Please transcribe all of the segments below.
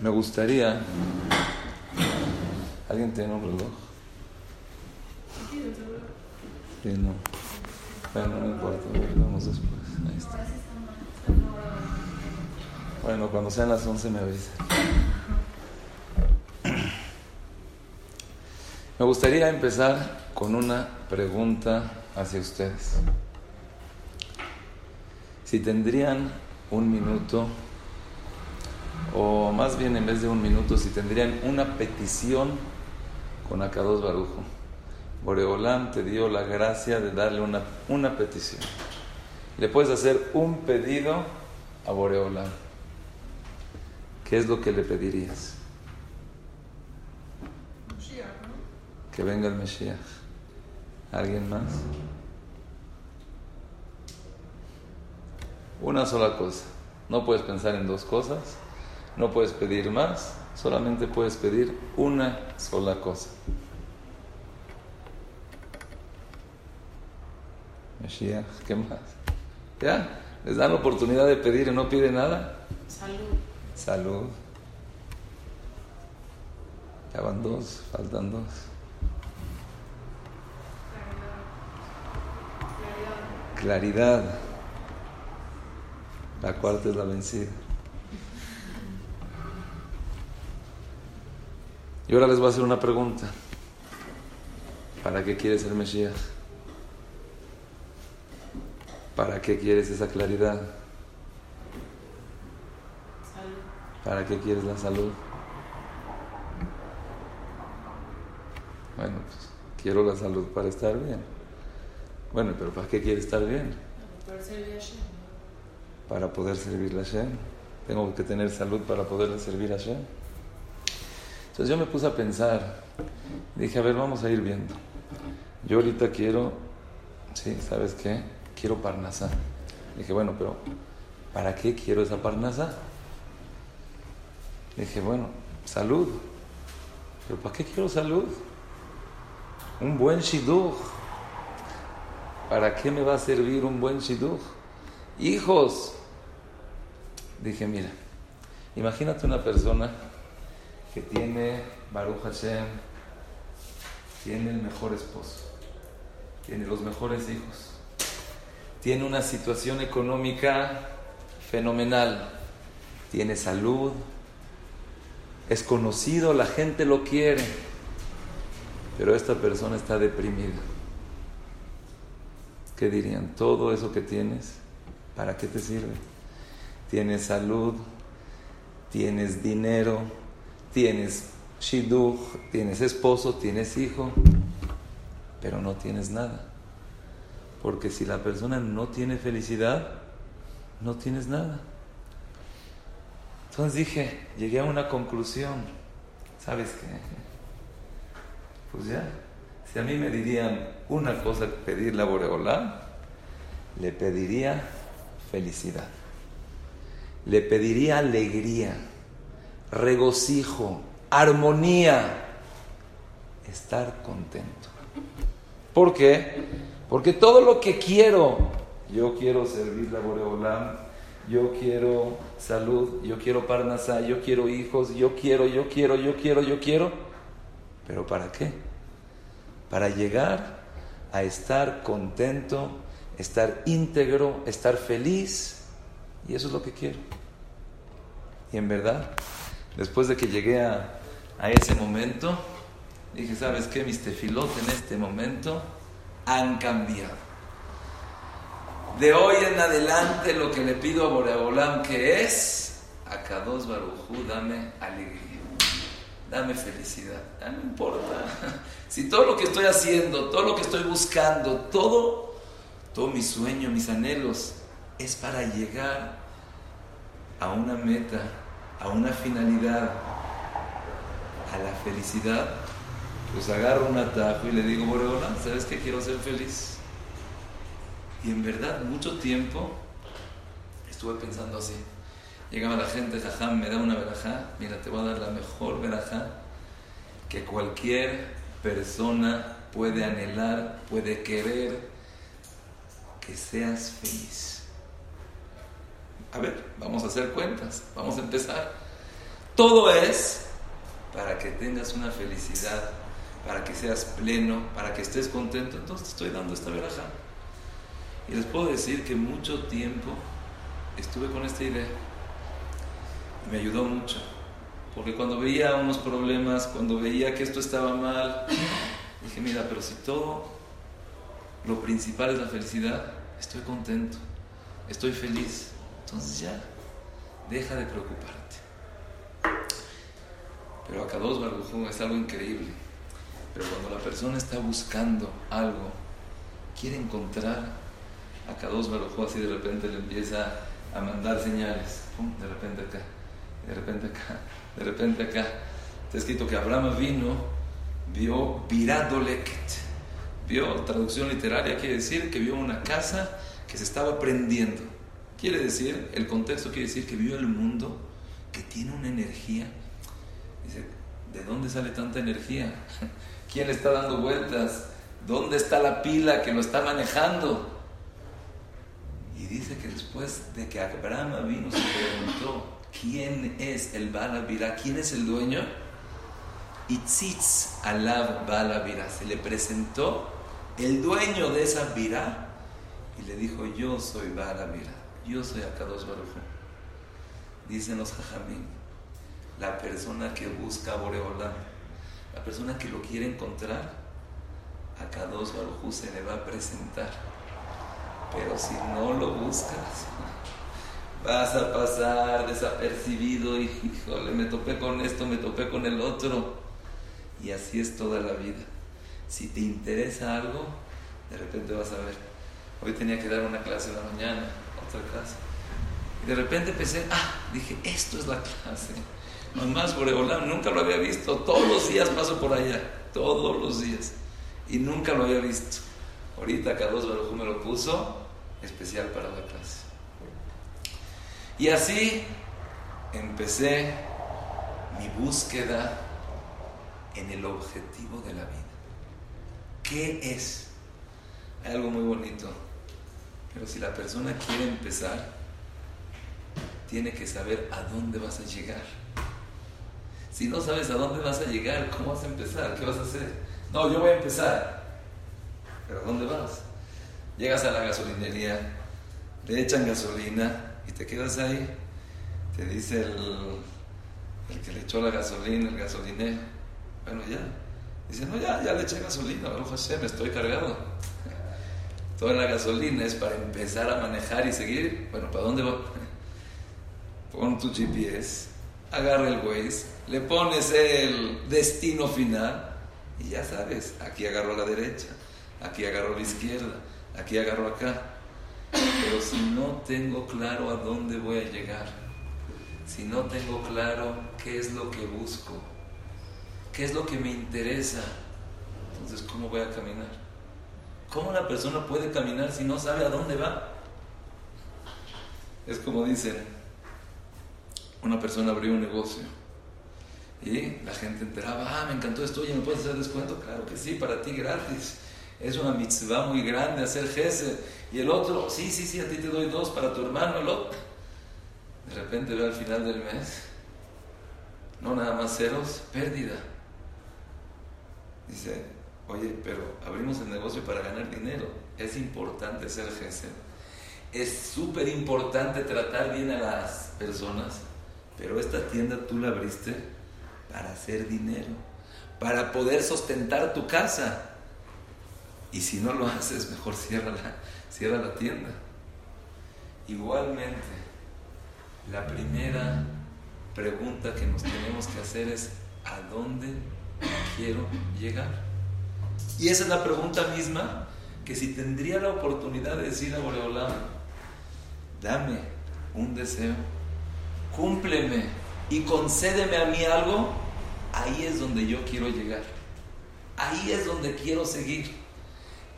Me gustaría. ¿Alguien tiene un reloj? Sí, no. Bueno, no importa, vamos después. Ahí está. Bueno, cuando sean las 11 me avisa. Me gustaría empezar con una pregunta hacia ustedes. Si tendrían un minuto, o más bien en vez de un minuto, si tendrían una petición con Akados Barujo. Boreolam te dio la gracia de darle una, una petición. Le puedes hacer un pedido a Boreolam. ¿Qué es lo que le pedirías? Que venga el Mesías. ¿Alguien más? Una sola cosa. No puedes pensar en dos cosas. No puedes pedir más. Solamente puedes pedir una sola cosa. Mesías, ¿qué más? ¿Ya? ¿Les dan la oportunidad de pedir y no pide nada? Salud. Salud. Ya van dos, faltan dos. Claridad. La cuarta es la vencida. Y ahora les voy a hacer una pregunta. ¿Para qué quieres el Mesías? ¿Para qué quieres esa claridad? Salud. ¿Para qué quieres la salud? Bueno, pues quiero la salud para estar bien. Bueno, pero ¿para qué quieres estar bien? Para servir a Hashem. Para poder servirle a Hashem. Tengo que tener salud para poderle servir a Hashem. Entonces yo me puse a pensar, dije, a ver, vamos a ir viendo. Yo ahorita quiero, sí, ¿sabes qué? Quiero Parnasá. Dije, bueno, pero ¿para qué quiero esa Parnasá? Dije, bueno, salud. ¿Pero para qué quiero salud? Un buen shidduch. ¿Para qué me va a servir un buen shidduch? Hijos. Dije, mira, imagínate una persona que tiene Baruch Hashem, tiene el mejor esposo, tiene los mejores hijos, tiene una situación económica fenomenal, tiene salud, es conocido, la gente lo quiere, pero esta persona está deprimida. ¿Qué dirían? Todo eso que tienes, ¿para qué te sirve? Tienes salud, tienes dinero, tienes shidduch, tienes esposo, tienes hijo, pero no tienes nada. Porque si la persona no tiene felicidad, no tienes nada. Entonces dije, llegué a una conclusión. ¿Sabes qué? Pues ya, si a mí me dirían una cosa que pedirle a le pediría felicidad. Le pediría alegría, regocijo, armonía, estar contento. ¿Por qué? Porque todo lo que quiero, yo quiero servirle a Boreolam, yo quiero salud, yo quiero parnasá, yo quiero hijos, yo quiero, yo quiero, yo quiero, yo quiero. ¿Pero para qué? Para llegar a estar contento, estar íntegro, estar feliz. Y eso es lo que quiero. Y en verdad, después de que llegué a, ese momento, dije, ¿sabes qué? Mis tefilot en este momento han cambiado. De hoy en adelante lo que le pido a Boreolam que es, a Kados Barujú, dame alegría, dame felicidad, no importa. Si todo lo que estoy haciendo, todo lo que estoy buscando, todo, todo mi sueño, mis anhelos, es para llegar a una meta, a una finalidad, a la felicidad, pues agarro un atajo y le digo, Boreolam, ¿sabes que quiero ser feliz? Y en verdad, mucho tiempo estuve pensando así. Llegaba la gente, jajam, me da una verajá, mira, te voy a dar la mejor verajá que cualquier persona puede anhelar, puede querer, que seas feliz. A ver, vamos a hacer cuentas, vamos a empezar. Todo es para que tengas una felicidad, para que seas pleno, para que estés contento. Entonces te estoy dando esta veraja. Y les puedo decir que mucho tiempo estuve con esta idea. Me ayudó mucho. Porque cuando veía unos problemas, cuando veía que esto estaba mal, dije, mira, pero si todo lo principal es la felicidad, estoy contento, estoy feliz. Entonces ya, deja de preocuparte. Pero acá dos Baruj es algo increíble. Pero cuando la persona está buscando algo, quiere encontrar, acá dos Baruj así de repente le empieza a mandar señales. De repente acá, de repente acá, de repente acá. Está escrito que Abraham vino, vio Viradoleket. Vio, traducción literaria quiere decir que vio una casa que se estaba prendiendo. Quiere decir, el contexto quiere decir que vio el mundo que tiene una energía Dice, ¿de dónde sale tanta energía? ¿Quién está dando vueltas? ¿Dónde está la pila que lo está manejando? Y dice que después de que Abraham vino, se preguntó, ¿quién es el Balavira? ¿Quién es el dueño? Itzitz Alab Balavira. Se le presentó el dueño de esa vira y le dijo, yo soy Balavira, yo soy Akados Baruch. Dicen los Jajamín, la persona que busca a Boreolam, la persona que lo quiere encontrar, a Kadosh Baruj se le va a presentar. Pero si no lo buscas, vas a pasar desapercibido y, híjole, me topé con esto, me topé con el otro. Y así es toda la vida. Si te interesa algo, de repente vas a ver. Hoy tenía que dar una clase en la mañana, otra clase. Y de repente empecé, ah, dije, esto es la clase Mamás Boreolam, nunca lo había visto. Todos los días paso por allá, todos los días. Y nunca lo había visto. Ahorita Carlos Baruj me lo puso especial para la clase. Y así empecé mi búsqueda en el objetivo de la vida. ¿Qué es? Hay algo muy bonito. Pero si la persona quiere empezar, tiene que saber a dónde vas a llegar. Si no sabes a dónde vas a llegar, ¿cómo vas a empezar? ¿Qué vas a hacer? No, yo voy a empezar. ¿Pero a dónde vas? Llegas a la gasolinería, le echan gasolina y te quedas ahí. Te dice el, el que le echó la gasolina, el gasolinero. Bueno, ya. Dice, no, ya, ya le eché gasolina, Hashem, estoy cargado. Toda la gasolina es para empezar a manejar y seguir. Bueno, ¿para dónde voy? Pon tu GPS, agarra el Waze, le pones el destino final y ya sabes, aquí agarro a la derecha, aquí agarro a la izquierda, aquí agarro acá. Pero si no tengo claro a dónde voy a llegar, si no tengo claro qué es lo que busco, qué es lo que me interesa, entonces ¿cómo voy a caminar? ¿Cómo una persona puede caminar si no sabe a dónde va? Es como dicen, una persona abrió un negocio y la gente enteraba, ah, me encantó esto, oye, ¿me puedes hacer descuento? Claro que sí, para ti gratis. Es una mitzvah muy grande hacer gesed. Y el otro, sí, sí, sí, a ti te doy dos para tu hermano, el otro. De repente veo al final del mes, no nada más ceros, pérdida. Dice, oye, pero abrimos el negocio para ganar dinero. Es importante hacer gesed. Es súper importante tratar bien a las personas. Pero esta tienda tú la abriste para hacer dinero, para poder sustentar tu casa. Y si no lo haces, mejor cierra la, cierra la tienda. Igualmente, la primera pregunta que nos tenemos que hacer es, ¿a dónde quiero llegar? Y esa es la pregunta misma que si tendría la oportunidad de decir a Boreolam, dame un deseo, cúmpleme y concédeme a mí algo, ahí es donde yo quiero llegar. Ahí es donde quiero seguir.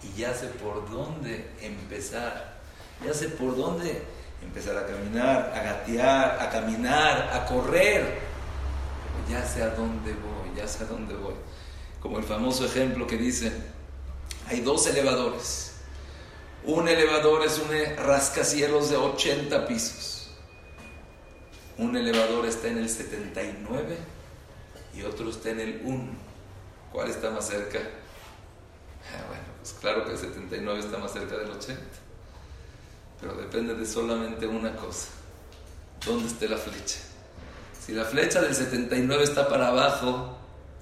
Y ya sé por dónde empezar. Ya sé por dónde empezar a caminar, a gatear, a caminar, a correr. ya sé a dónde voy, ya sé a dónde voy. Como el famoso ejemplo que dice, hay dos elevadores. Un elevador es un rascacielos de 80 pisos un elevador está en el 79 y otro está en el 1. ¿Cuál está más cerca? Ah, bueno, pues claro que el 79 está más cerca del 80. Pero depende de solamente una cosa. ¿Dónde esté la flecha? Si la flecha del 79 está para abajo,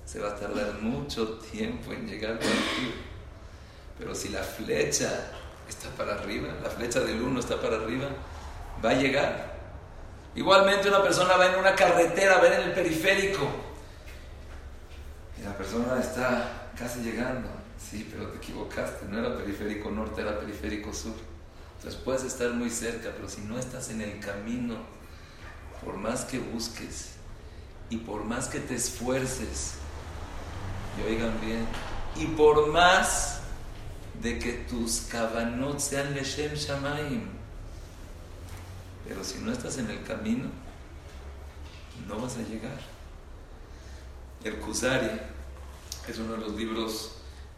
se va a tardar mucho tiempo en llegar arriba. Pero si la flecha está para arriba, la flecha del 1 está para arriba, va a llegar. Igualmente una persona va en una carretera, va en el periférico y la persona está casi llegando. Sí, pero te equivocaste, no era periférico norte, era periférico sur. Entonces puedes estar muy cerca, pero si no estás en el camino, por más que busques y por más que te esfuerces, y oigan bien, y por más de que tus cabanot sean Leshem Shamaim, pero si no estás en el camino, no vas a llegar. El Kuzari es uno de los libros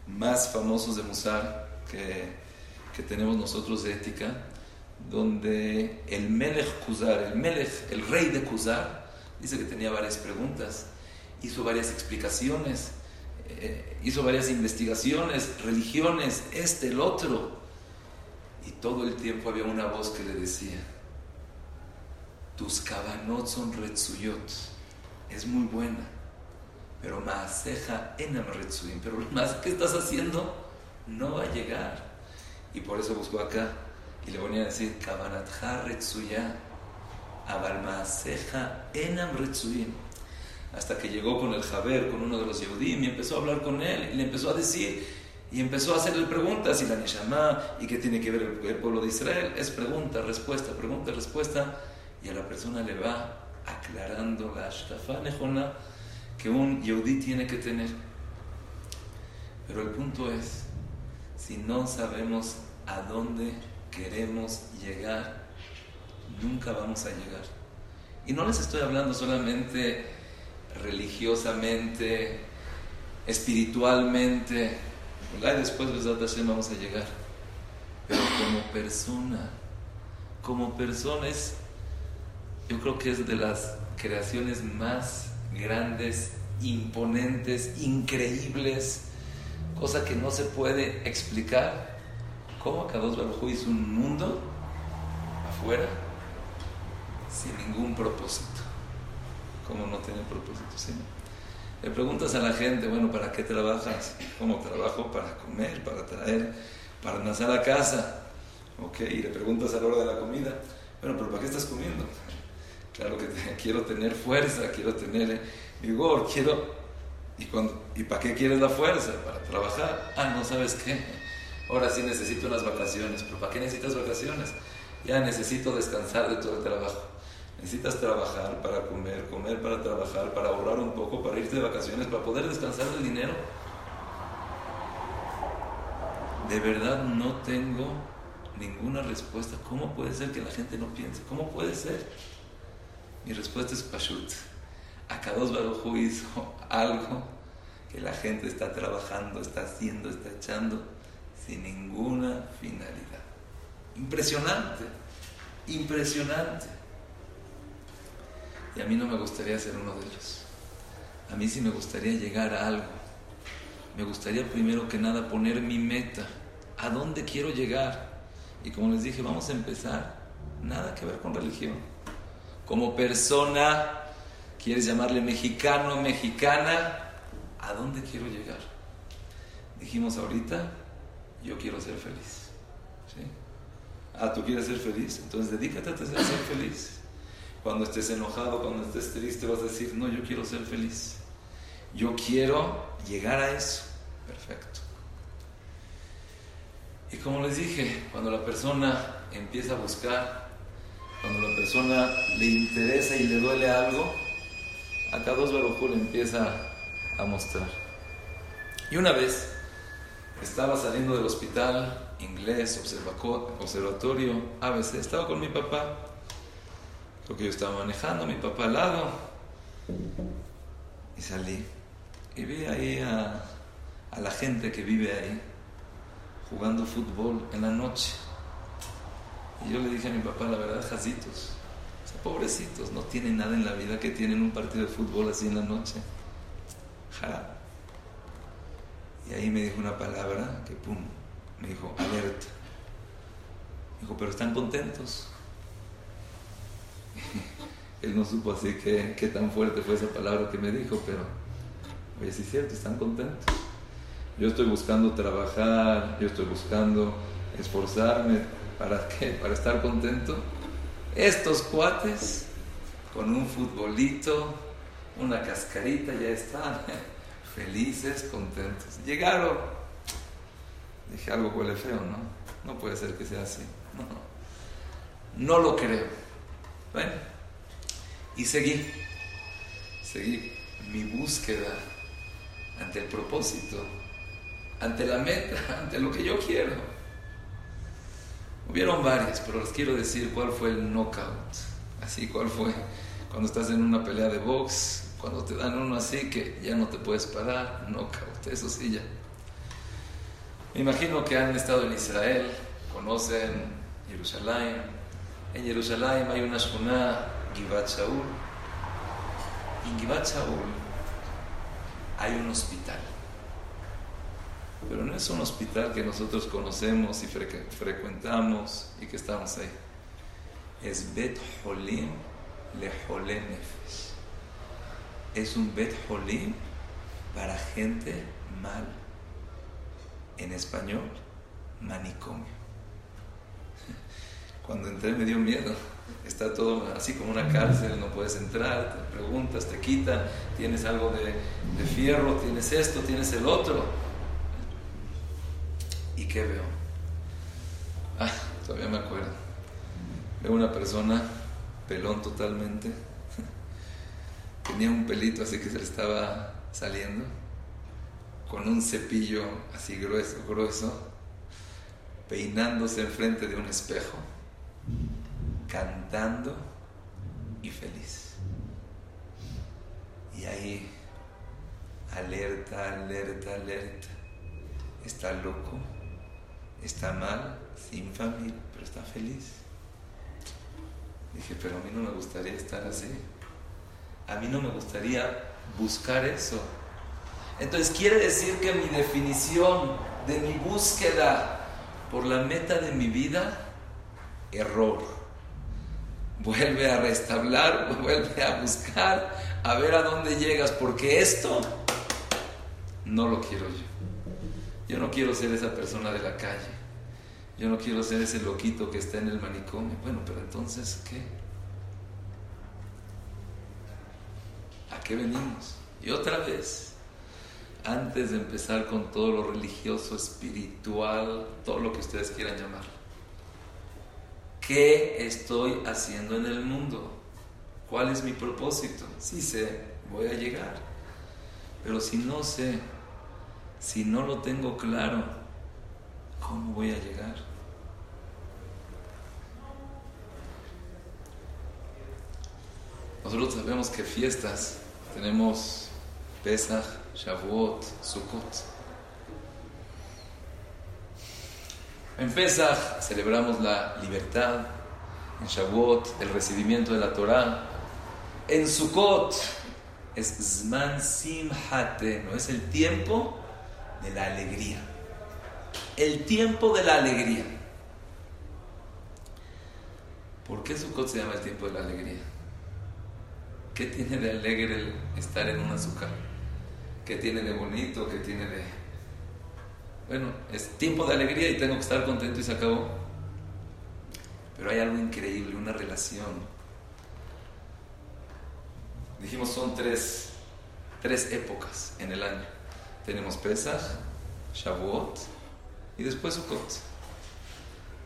más famosos de Musar que, que tenemos nosotros de ética, donde el Melech Kuzar, el Melech, el rey de Kuzar, dice que tenía varias preguntas, hizo varias explicaciones, eh, hizo varias investigaciones, religiones, este, el otro, y todo el tiempo había una voz que le decía, tus cabanot son retsuyot, es muy buena, pero maaseja enam retsuyim, pero más que estás haciendo no va a llegar. Y por eso buscó acá y le ponía a decir kabanatja retsuya, abal maaseja enam retsuyim. Hasta que llegó con el Jaber, con uno de los Yehudim, y empezó a hablar con él, y le empezó a decir, y empezó a hacerle preguntas, y la Neshama, y qué tiene que ver el, el pueblo de Israel, es pregunta, respuesta, pregunta, respuesta, y a la persona le va aclarando la ashtafa nejona que un yehudí tiene que tener. Pero el punto es, si no sabemos a dónde queremos llegar, nunca vamos a llegar. Y no les estoy hablando solamente religiosamente, espiritualmente, y después les vamos a llegar. Pero como persona, como persona es yo creo que es de las creaciones más grandes, imponentes, increíbles, cosa que no se puede explicar. ¿Cómo Kadosh Baruj hizo un mundo afuera sin ningún propósito? ¿Cómo no tiene propósito? ¿Sí? Le preguntas a la gente, bueno, ¿para qué trabajas? ¿Cómo trabajo? Para comer, para traer, para nacer a casa. Ok, y le preguntas a la hora de la comida, bueno, pero ¿para qué estás comiendo? Claro que quiero tener fuerza, quiero tener vigor, quiero... ¿Y, ¿Y para qué quieres la fuerza? Para trabajar. Ah, no sabes qué. Ahora sí necesito unas vacaciones. ¿Pero para qué necesitas vacaciones? Ya necesito descansar de todo el trabajo. Necesitas trabajar para comer, comer para trabajar, para ahorrar un poco, para irte de vacaciones, para poder descansar del dinero. De verdad no tengo ninguna respuesta. ¿Cómo puede ser que la gente no piense? ¿Cómo puede ser? Mi respuesta es Pashut. Akados Baruj hizo algo que la gente está trabajando, está haciendo, está echando sin ninguna finalidad. Impresionante, impresionante. Y a mí no me gustaría ser uno de ellos. A mí sí me gustaría llegar a algo. Me gustaría primero que nada poner mi meta. ¿A dónde quiero llegar? Y como les dije, vamos a empezar. Nada que ver con religión como persona, quieres llamarle mexicano, mexicana, ¿a dónde quiero llegar? Dijimos ahorita, yo quiero ser feliz. ¿sí? Ah, tú quieres ser feliz, entonces dedícate a ser feliz. Cuando estés enojado, cuando estés triste, vas a decir, no, yo quiero ser feliz. Yo quiero llegar a eso. Perfecto. Y como les dije, cuando la persona empieza a buscar cuando la persona le interesa y le duele algo, acá dos le empieza a mostrar. Y una vez estaba saliendo del hospital inglés, observatorio, ABC, estaba con mi papá. Creo que yo estaba manejando, mi papá al lado. Y salí. Y vi ahí a, la gente que vive ahí, jugando fútbol en la noche. Y yo le dije a mi papá, la verdad, jazitos. pobrecitos, no tienen nada en la vida que tienen un partido de fútbol así en la noche. Jara. Y ahí me dijo una palabra que, pum, me dijo, alerta. Dijo, pero están contentos. Él no supo así que, tan fuerte fue esa palabra que me dijo, pero, oye, sí es cierto, están contentos. Yo estoy buscando trabajar, yo estoy buscando esforzarme, ¿para qué? Para estar contento. Estos cuates, con un futbolito, una cascarita, ya están felices, contentos. Llegaron. Dije, algo huele feo, ¿no? No puede ser que sea así. No, no lo creo. Bueno, y seguí. Seguí mi búsqueda ante el propósito, ante la meta, ante lo que yo quiero. Hubieron varias, pero les quiero decir cuál fue el knockout. Así, cuál fue cuando estás en una pelea de box, cuando te dan uno así que ya no te puedes parar, knockout, eso sí ya. Me imagino que han estado en Israel, conocen Jerusalén. En Jerusalén hay una shuna, Givat Shaul. En Givat Shaul hay un hospital. Pero no es un hospital que nosotros conocemos y frecuentamos y que estamos ahí. Es Bet Holim Le Nefesh. Es un Bet Holim para gente mal. En español, manicomio. Cuando entré me dio miedo. Está todo así como una cárcel, no puedes entrar, te preguntas, te quitan, tienes algo de, de fierro, tienes esto, tienes el otro ¿Y qué veo? Ah, todavía me acuerdo. Veo una persona, pelón totalmente. Tenía un pelito así que se le estaba saliendo. Con un cepillo así grueso, grueso. Peinándose enfrente de un espejo. Cantando y feliz. Y ahí, alerta, alerta, alerta. Está loco está mal, sin familia, pero está feliz. Dije, pero a mí no me gustaría estar así. A mí no me gustaría buscar eso. Entonces quiere decir que mi definición de mi búsqueda por la meta de mi vida, error. Vuelve a restablar, vuelve a buscar, a ver a dónde llegas, porque esto no lo quiero yo. Yo no quiero ser esa persona de la calle. Yo no quiero ser ese loquito que está en el manicomio. Bueno, pero entonces, ¿qué? ¿A qué venimos? Y otra vez, antes de empezar con todo lo religioso, espiritual, todo lo que ustedes quieran llamar, ¿qué estoy haciendo en el mundo? ¿Cuál es mi propósito? Sí sé, voy a llegar. Pero si no sé, si no lo tengo claro, ¿cómo voy a llegar? Nosotros sabemos que fiestas tenemos Pesach, Shavuot, Sukkot. En Pesach celebramos la libertad, en Shavuot el recibimiento de la Torah, en Sukkot es Zman Simhate, no es el tiempo de la alegría. El tiempo de la alegría. ¿Por qué Sukkot se llama el tiempo de la alegría? ¿Qué tiene de alegre estar en un azúcar? ¿Qué tiene de bonito? ¿Qué tiene de...? Bueno, es tiempo de alegría y tengo que estar contento y se acabó. Pero hay algo increíble, una relación. Dijimos son tres, tres épocas en el año. Tenemos Pesach, Shavuot y después Sukkot.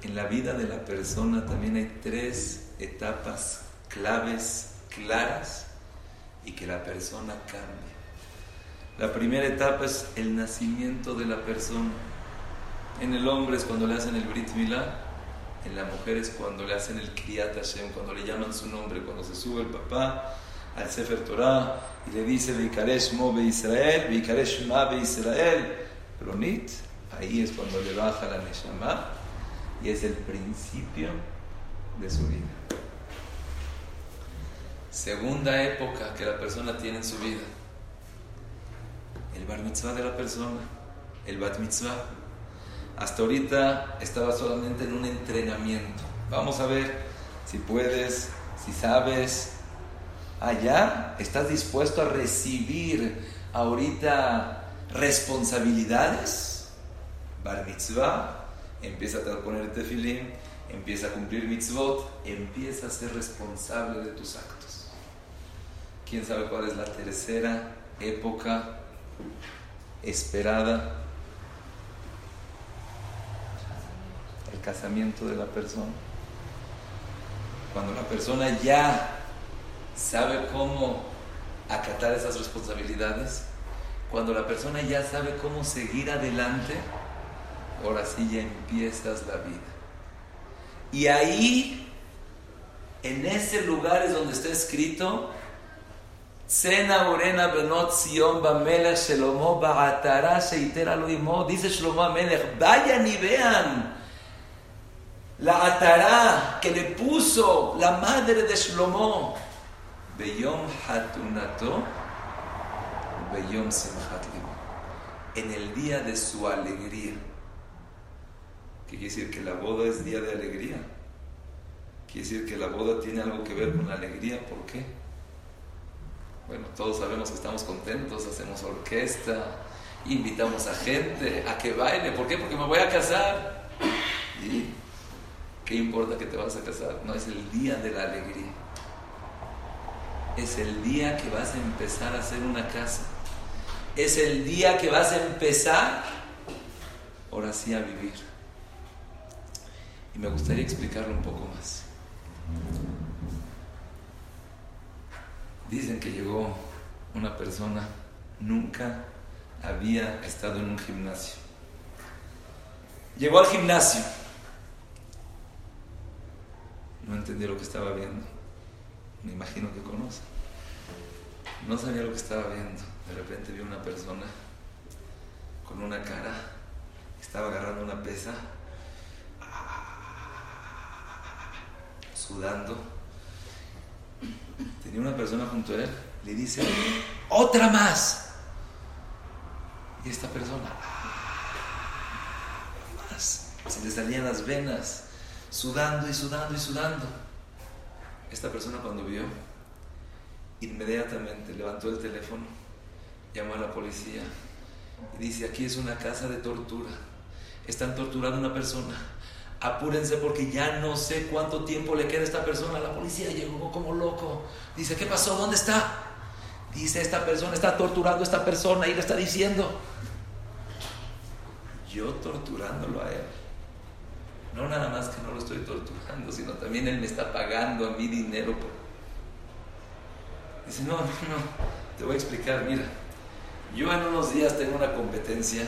En la vida de la persona también hay tres etapas claves, claras, y que la persona cambie. La primera etapa es el nacimiento de la persona. En el hombre es cuando le hacen el Brit Milá, en la mujer es cuando le hacen el Kriyat Hashem, cuando le llaman su nombre, cuando se sube el papá al Sefer Torah y le dice Vikaresh Mo Israel, Vikaresh Ma Israel, Ronit, ahí es cuando le baja la Neshama y es el principio de su vida. Segunda época que la persona tiene en su vida. El bar mitzvah de la persona, el bat mitzvah. Hasta ahorita estaba solamente en un entrenamiento. Vamos a ver si puedes, si sabes. Allá estás dispuesto a recibir ahorita responsabilidades. Bar mitzvah, empieza a poner tefilín, empieza a cumplir mitzvot, empieza a ser responsable de tus actos. ¿Quién sabe cuál es la tercera época esperada? El casamiento de la persona. Cuando la persona ya sabe cómo acatar esas responsabilidades, cuando la persona ya sabe cómo seguir adelante, ahora sí ya empiezas la vida. Y ahí, en ese lugar es donde está escrito, Sena Urena Benot Sion Bamelech Shelomo Ba'atara Sheitera Loimo, dice Shlomo Amelech, vayan y vean la atara que le puso la madre de Shlomo, Beyom Hatunato, Beyom Simchat en el día de su alegría. ¿Qué quiere decir? Que la boda es día de alegría. Quiere decir que la boda tiene algo que ver con la alegría. ¿Por qué? Bueno, todos sabemos que estamos contentos, hacemos orquesta, invitamos a gente a que baile. ¿Por qué? Porque me voy a casar. ¿Y qué importa que te vas a casar? No, es el día de la alegría. Es el día que vas a empezar a hacer una casa. Es el día que vas a empezar, ahora sí, a vivir. Y me gustaría explicarlo un poco más. Dicen que llegó una persona, nunca había estado en un gimnasio. Llegó al gimnasio. No entendía lo que estaba viendo. Me imagino que conoce. No sabía lo que estaba viendo. De repente vi una persona con una cara, estaba agarrando una pesa sudando. Tenía una persona junto a él, le dice, otra más. Y esta persona, más. Se le salían las venas, sudando y sudando y sudando. Esta persona cuando vio, inmediatamente levantó el teléfono, llamó a la policía y dice, aquí es una casa de tortura. Están torturando a una persona apúrense porque ya no sé cuánto tiempo le queda a esta persona. La policía llegó como loco. Dice, ¿qué pasó? ¿Dónde está? Dice, esta persona está torturando a esta persona y le está diciendo, yo torturándolo a él. No nada más que no lo estoy torturando, sino también él me está pagando a mí dinero. Dice, no, no, no, te voy a explicar, mira, yo en unos días tengo una competencia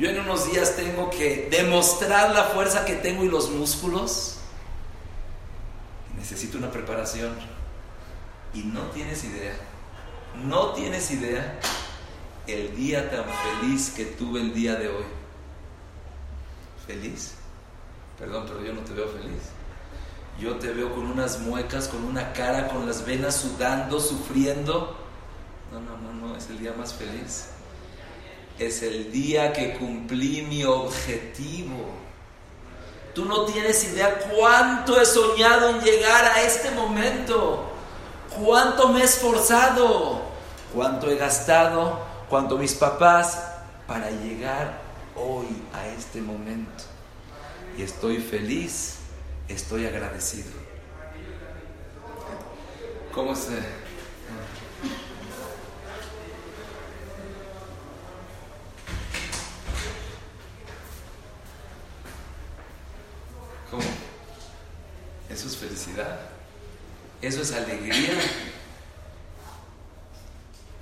yo en unos días tengo que demostrar la fuerza que tengo y los músculos. necesito una preparación. Y no tienes idea, no tienes idea el día tan feliz que tuve el día de hoy. ¿Feliz? Perdón, pero yo no te veo feliz. Yo te veo con unas muecas, con una cara, con las venas sudando, sufriendo. No, no, no, no, es el día más feliz es el día que cumplí mi objetivo. Tú no tienes idea cuánto he soñado en llegar a este momento, cuánto me he esforzado, cuánto he gastado, cuánto mis papás para llegar hoy a este momento. Y estoy feliz, estoy agradecido. ¿Cómo se... ¿Cómo? Eso es felicidad. Eso es alegría.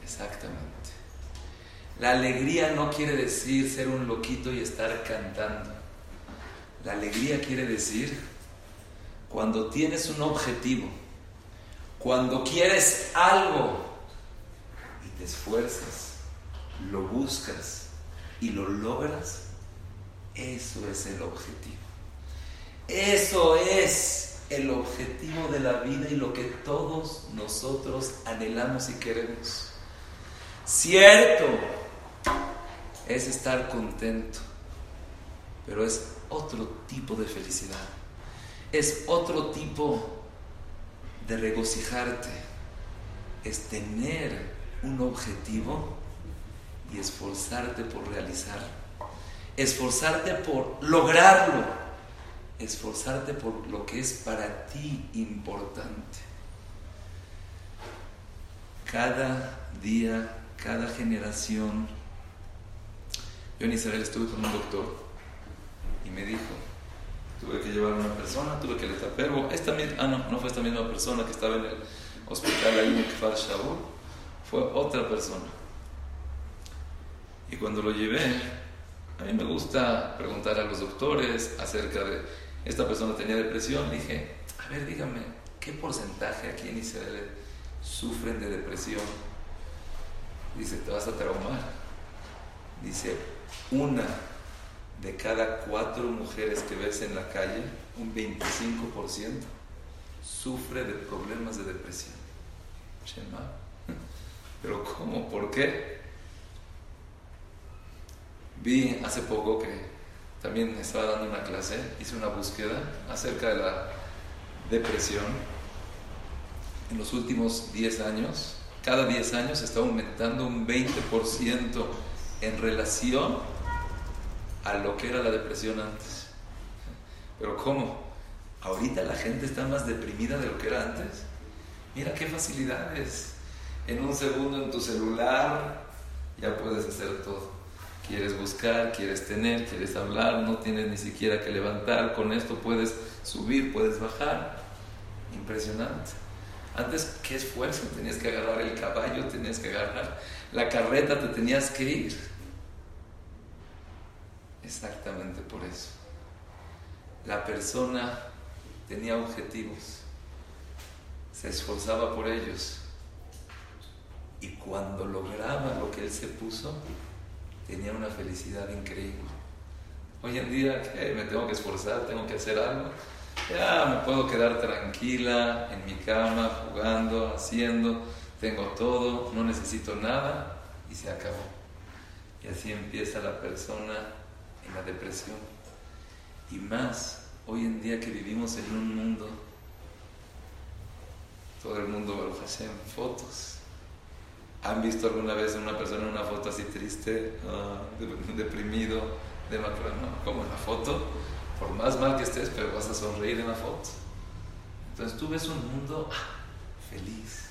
Exactamente. La alegría no quiere decir ser un loquito y estar cantando. La alegría quiere decir cuando tienes un objetivo, cuando quieres algo y te esfuerzas, lo buscas y lo logras, eso es el objetivo. Eso es el objetivo de la vida y lo que todos nosotros anhelamos y queremos. Cierto, es estar contento, pero es otro tipo de felicidad, es otro tipo de regocijarte, es tener un objetivo y esforzarte por realizarlo, esforzarte por lograrlo, esforzarte por lo que es para ti importante. Cada día, cada generación, yo en Israel estuve con un doctor y me dijo, tuve que llevar a una persona, tuve que le tapar, esta ah no, no fue esta misma persona que estaba en el hospital ahí en Kfar fue otra persona. Y cuando lo llevé, a mí me gusta preguntar a los doctores acerca de, esta persona tenía depresión, dije, a ver, dígame, ¿qué porcentaje aquí en Israel sufren de depresión? Dice, te vas a traumar. Dice, una de cada cuatro mujeres que ves en la calle, un 25%, sufre de problemas de depresión. Pero ¿cómo? ¿Por qué? Vi hace poco que también estaba dando una clase, hice una búsqueda acerca de la depresión. En los últimos 10 años, cada 10 años está aumentando un 20% en relación a lo que era la depresión antes. Pero ¿cómo? Ahorita la gente está más deprimida de lo que era antes. Mira qué facilidades. En un segundo en tu celular ya puedes hacer todo. Quieres buscar, quieres tener, quieres hablar, no tienes ni siquiera que levantar. Con esto puedes subir, puedes bajar. Impresionante. Antes, qué esfuerzo. Tenías que agarrar el caballo, tenías que agarrar la carreta, te tenías que ir. Exactamente por eso. La persona tenía objetivos, se esforzaba por ellos y cuando lograba lo que él se puso, tenía una felicidad increíble. Hoy en día, ¿qué? me tengo que esforzar, tengo que hacer algo. Ya me puedo quedar tranquila en mi cama, jugando, haciendo, tengo todo, no necesito nada y se acabó. Y así empieza la persona en la depresión. Y más hoy en día que vivimos en un mundo, todo el mundo, Baruch Hashem, fotos. ¿Han visto alguna vez una persona una foto así triste, ah, deprimido, de No, como en la foto, por más mal que estés, pero vas a sonreír en la foto. Entonces tú ves un mundo ah, feliz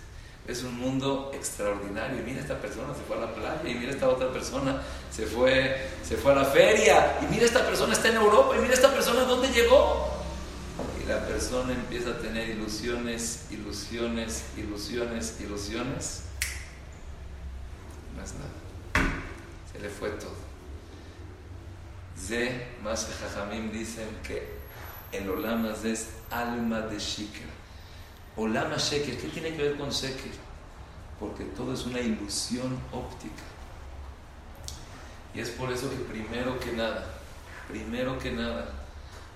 es un mundo extraordinario. Y mira esta persona se fue a la playa y mira esta otra persona se fue, se fue a la feria y mira esta persona está en Europa y mira esta persona dónde llegó. Y la persona empieza a tener ilusiones, ilusiones, ilusiones, ilusiones. Es nada. Se le fue todo. Ze, más Jajamim dicen que el Olamas es alma de Shikra Olama Sheker, ¿qué tiene que ver con Sheker? Porque todo es una ilusión óptica. Y es por eso que primero que nada, primero que nada,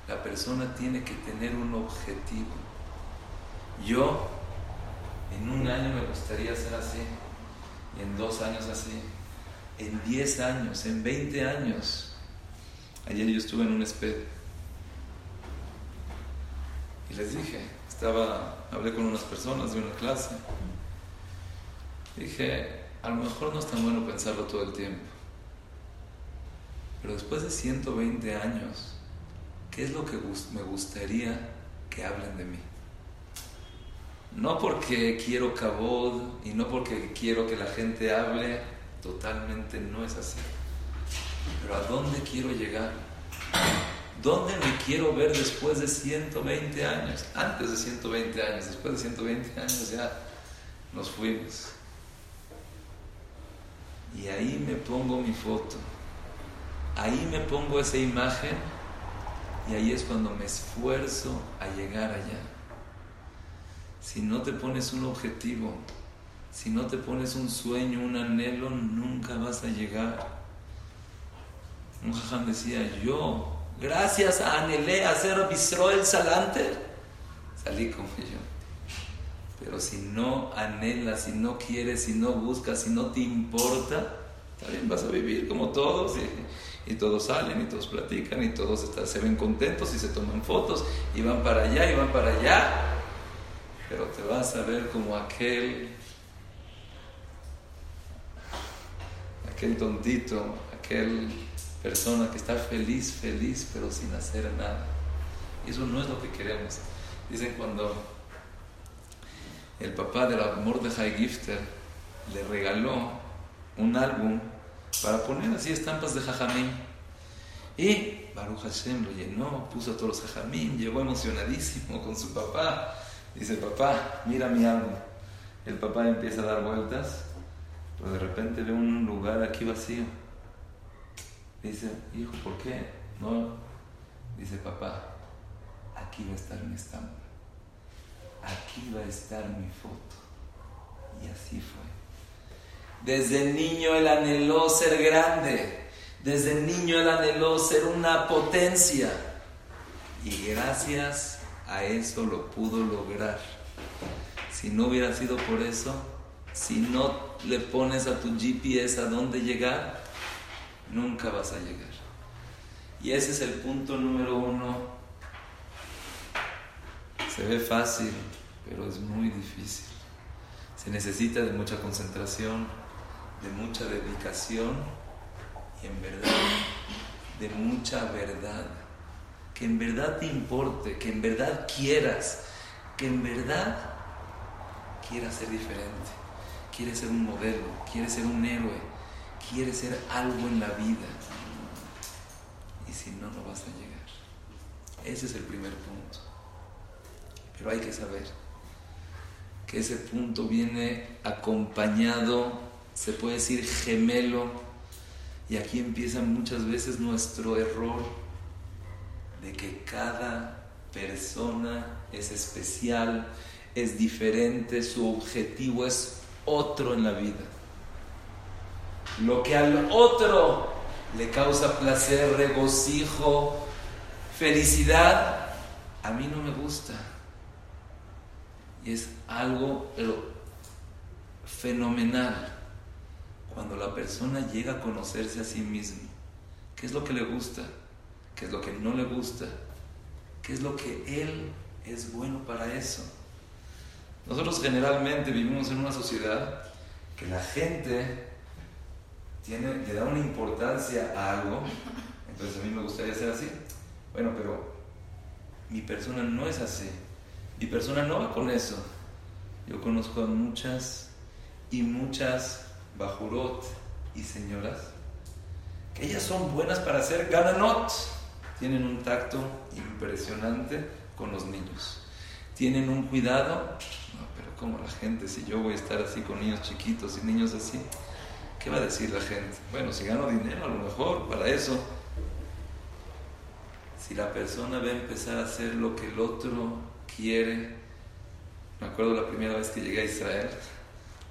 la persona tiene que tener un objetivo. Yo, en un año me gustaría ser así, y en dos años así, en diez años, en veinte años. Ayer yo estuve en un espejo y les dije, estaba hablé con unas personas de una clase. Dije, a lo mejor no es tan bueno pensarlo todo el tiempo. Pero después de 120 años, ¿qué es lo que me gustaría que hablen de mí? No porque quiero cabod y no porque quiero que la gente hable, totalmente no es así. Pero ¿a dónde quiero llegar? ¿Dónde me quiero ver después de 120 años? Antes de 120 años, después de 120 años ya nos fuimos. Y ahí me pongo mi foto, ahí me pongo esa imagen y ahí es cuando me esfuerzo a llegar allá. Si no te pones un objetivo, si no te pones un sueño, un anhelo, nunca vas a llegar. Un jajam decía, yo Gracias a Anelé, a ser Bisroel Salanter, salí como yo. Pero si no anhelas, si no quieres, si no buscas, si no te importa, también vas a vivir como todos y, todos salen y todos platican y todos están, se ven contentos y se toman fotos y van para allá y van para allá. Pero te vas a ver como aquel, aquel tontito, aquel persona que está feliz, feliz, pero sin hacer nada. Y eso no es lo que queremos. Dicen cuando el papá del amor de High Gifter le regaló un álbum para poner así estampas de Jajamín. Y Baruch Hashem lo llenó, puso a todos los Jajamín, llegó emocionadísimo con su papá. Dice, papá, mira mi álbum. El papá empieza a dar vueltas, pero de repente ve un lugar aquí vacío. Dice, hijo, ¿por qué? No. Dice, papá, aquí va a estar mi estampa. Aquí va a estar mi foto. Y así fue. Desde niño él anheló ser grande. Desde niño él anheló ser una potencia. Y gracias a eso lo pudo lograr. Si no hubiera sido por eso, si no le pones a tu GPS a dónde llegar, nunca vas a llegar. Y ese es el punto número uno. Se ve fácil, pero es muy difícil. Se necesita de mucha concentración, de mucha dedicación y en verdad, de mucha verdad. Que en verdad te importe, que en verdad quieras, que en verdad quieras ser diferente, quieres ser un modelo, quieres ser un héroe, quieres ser algo en la vida. Y si no, no vas a llegar. Ese es el primer punto. Pero hay que saber que ese punto viene acompañado, se puede decir gemelo, y aquí empieza muchas veces nuestro error de que cada persona es especial, es diferente, su objetivo es otro en la vida. Lo que al otro le causa placer, regocijo, felicidad, a mí no me gusta. Y es algo fenomenal cuando la persona llega a conocerse a sí mismo. ¿Qué es lo que le gusta? ¿Qué es lo que no le gusta? ¿Qué es lo que él es bueno para eso? Nosotros generalmente vivimos en una sociedad que la gente tiene, le da una importancia a algo, entonces a mí me gustaría ser así. Bueno, pero mi persona no es así. Mi persona no va con eso. Yo conozco a muchas y muchas bajurot y señoras que ellas son buenas para hacer gananot. Tienen un tacto impresionante con los niños. Tienen un cuidado. Pero como la gente, si yo voy a estar así con niños chiquitos y niños así, ¿qué va a decir la gente? Bueno, si gano dinero, a lo mejor para eso. Si la persona va a empezar a hacer lo que el otro quiere, me acuerdo la primera vez que llegué a Israel,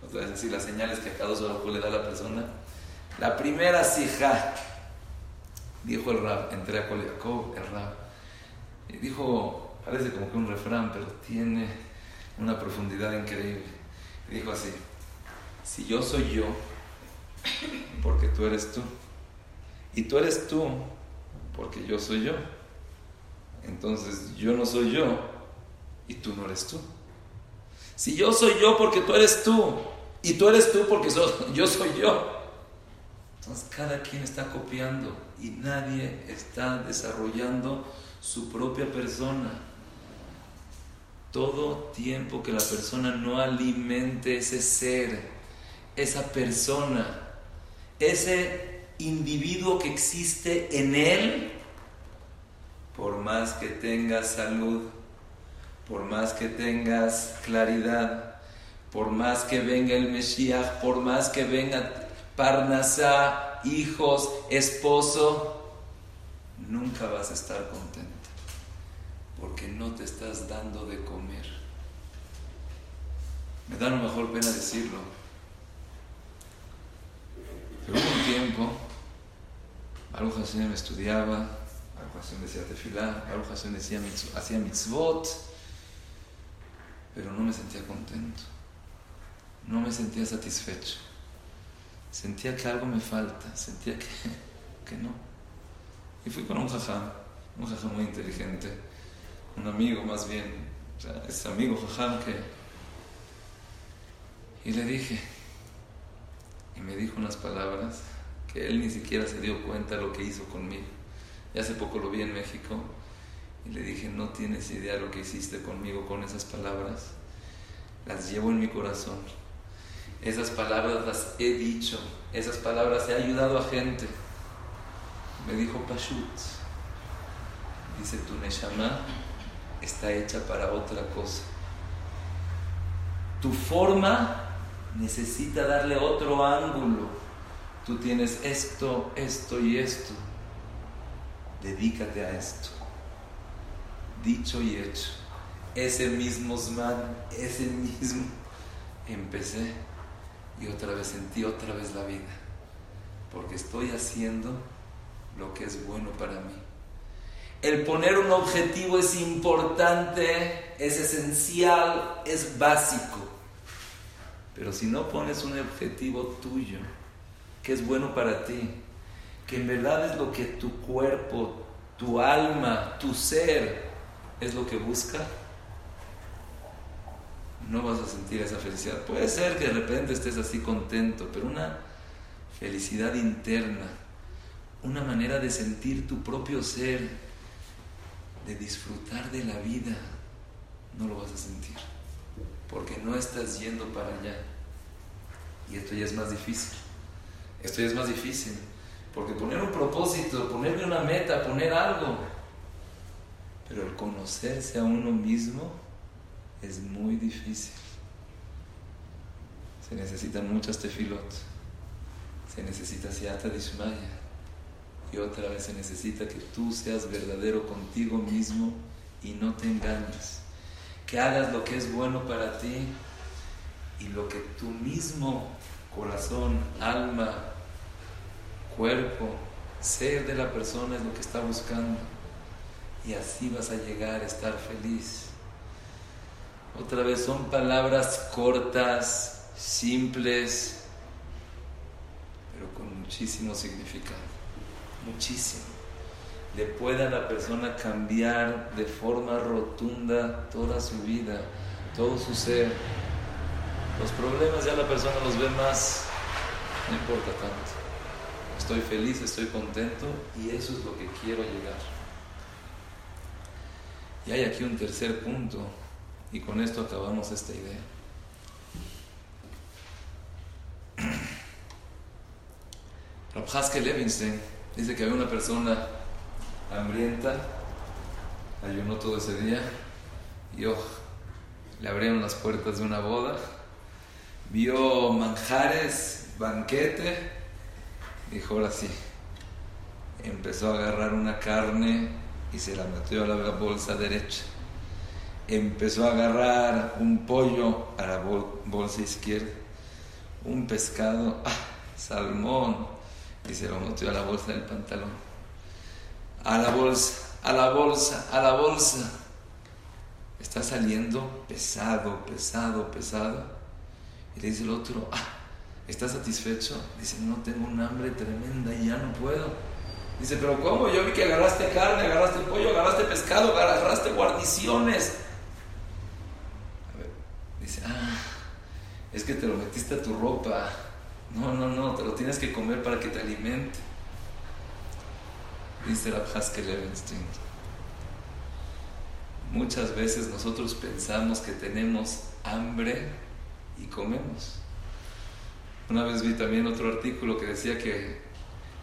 otra las señales que a cada uno le da a la persona. La primera sija, dijo el rab, entré a Jacob, el rab, y dijo, parece como que un refrán, pero tiene una profundidad increíble. dijo así, si yo soy yo, porque tú eres tú. Y tú eres tú porque yo soy yo. Entonces yo no soy yo y tú no eres tú. Si yo soy yo porque tú eres tú y tú eres tú porque yo soy yo. Entonces cada quien está copiando y nadie está desarrollando su propia persona. Todo tiempo que la persona no alimente ese ser, esa persona, ese individuo que existe en él, por más que tengas salud, por más que tengas claridad, por más que venga el Mesías, por más que venga Parnasá, hijos, esposo, nunca vas a estar contento, porque no te estás dando de comer. Me da lo mejor pena decirlo, pero hubo un tiempo, Baruch Hashem estudiaba, Baruch Hashem decía tefilá, Baruch Hashem decía, hacía mitzvot, pero no me sentía contento, no me sentía satisfecho, sentía que algo me falta, sentía que, que no. Y fui con un jajam, un jajam muy inteligente, un amigo más bien, o amigo jajam que... Y le dije, y me dijo unas palabras que él ni siquiera se dio cuenta de lo que hizo conmigo. Y hace poco lo vi en México y le dije, no tienes idea lo que hiciste conmigo con esas palabras. Las llevo en mi corazón. Esas palabras las he dicho. Esas palabras he ayudado a gente. Me dijo Pashut. Dice, tu Neshama está hecha para otra cosa. Tu forma necesita darle otro ángulo. Tú tienes esto, esto y esto. Dedícate a esto. Dicho y hecho. Ese mismo Zman, ese mismo. Empecé y otra vez sentí otra vez la vida. Porque estoy haciendo lo que es bueno para mí. El poner un objetivo es importante, es esencial, es básico. Pero si no pones un objetivo tuyo, que es bueno para ti, que en verdad es lo que tu cuerpo, tu alma, tu ser es lo que busca, no vas a sentir esa felicidad. Puede ser que de repente estés así contento, pero una felicidad interna, una manera de sentir tu propio ser, de disfrutar de la vida, no lo vas a sentir, porque no estás yendo para allá. Y esto ya es más difícil. Esto ya es más difícil, porque poner un propósito, ponerle una meta, poner algo, pero el conocerse a uno mismo es muy difícil. Se necesitan muchas tefilot, se necesita siata dismaya y otra vez se necesita que tú seas verdadero contigo mismo y no te engañes. Que hagas lo que es bueno para ti y lo que tu mismo corazón, alma, cuerpo, ser de la persona es lo que está buscando. Y así vas a llegar a estar feliz. Otra vez son palabras cortas, simples, pero con muchísimo significado muchísimo. Le puede a la persona cambiar de forma rotunda toda su vida, todo su ser. Los problemas ya la persona los ve más, no importa tanto. Estoy feliz, estoy contento y eso es lo que quiero llegar. Y hay aquí un tercer punto y con esto acabamos esta idea. Rabhaske Levinstein Dice que había una persona hambrienta, ayunó todo ese día y oh, le abrieron las puertas de una boda, vio manjares, banquete, dijo ahora sí, empezó a agarrar una carne y se la metió a la bolsa derecha, empezó a agarrar un pollo a la bolsa izquierda, un pescado, ah, salmón, y se lo metió a la bolsa del pantalón. A la bolsa, a la bolsa, a la bolsa. Está saliendo pesado, pesado, pesado. Y le dice el otro, ah, ¿estás satisfecho? Dice, no, tengo un hambre tremenda y ya no puedo. Dice, pero ¿cómo? Yo vi que agarraste carne, agarraste pollo, agarraste pescado, agarraste guarniciones. Dice, ah, es que te lo metiste a tu ropa. No, no, no, te lo tienes que comer para que te alimente. Dice la Levenstein. Muchas veces nosotros pensamos que tenemos hambre y comemos. Una vez vi también otro artículo que decía que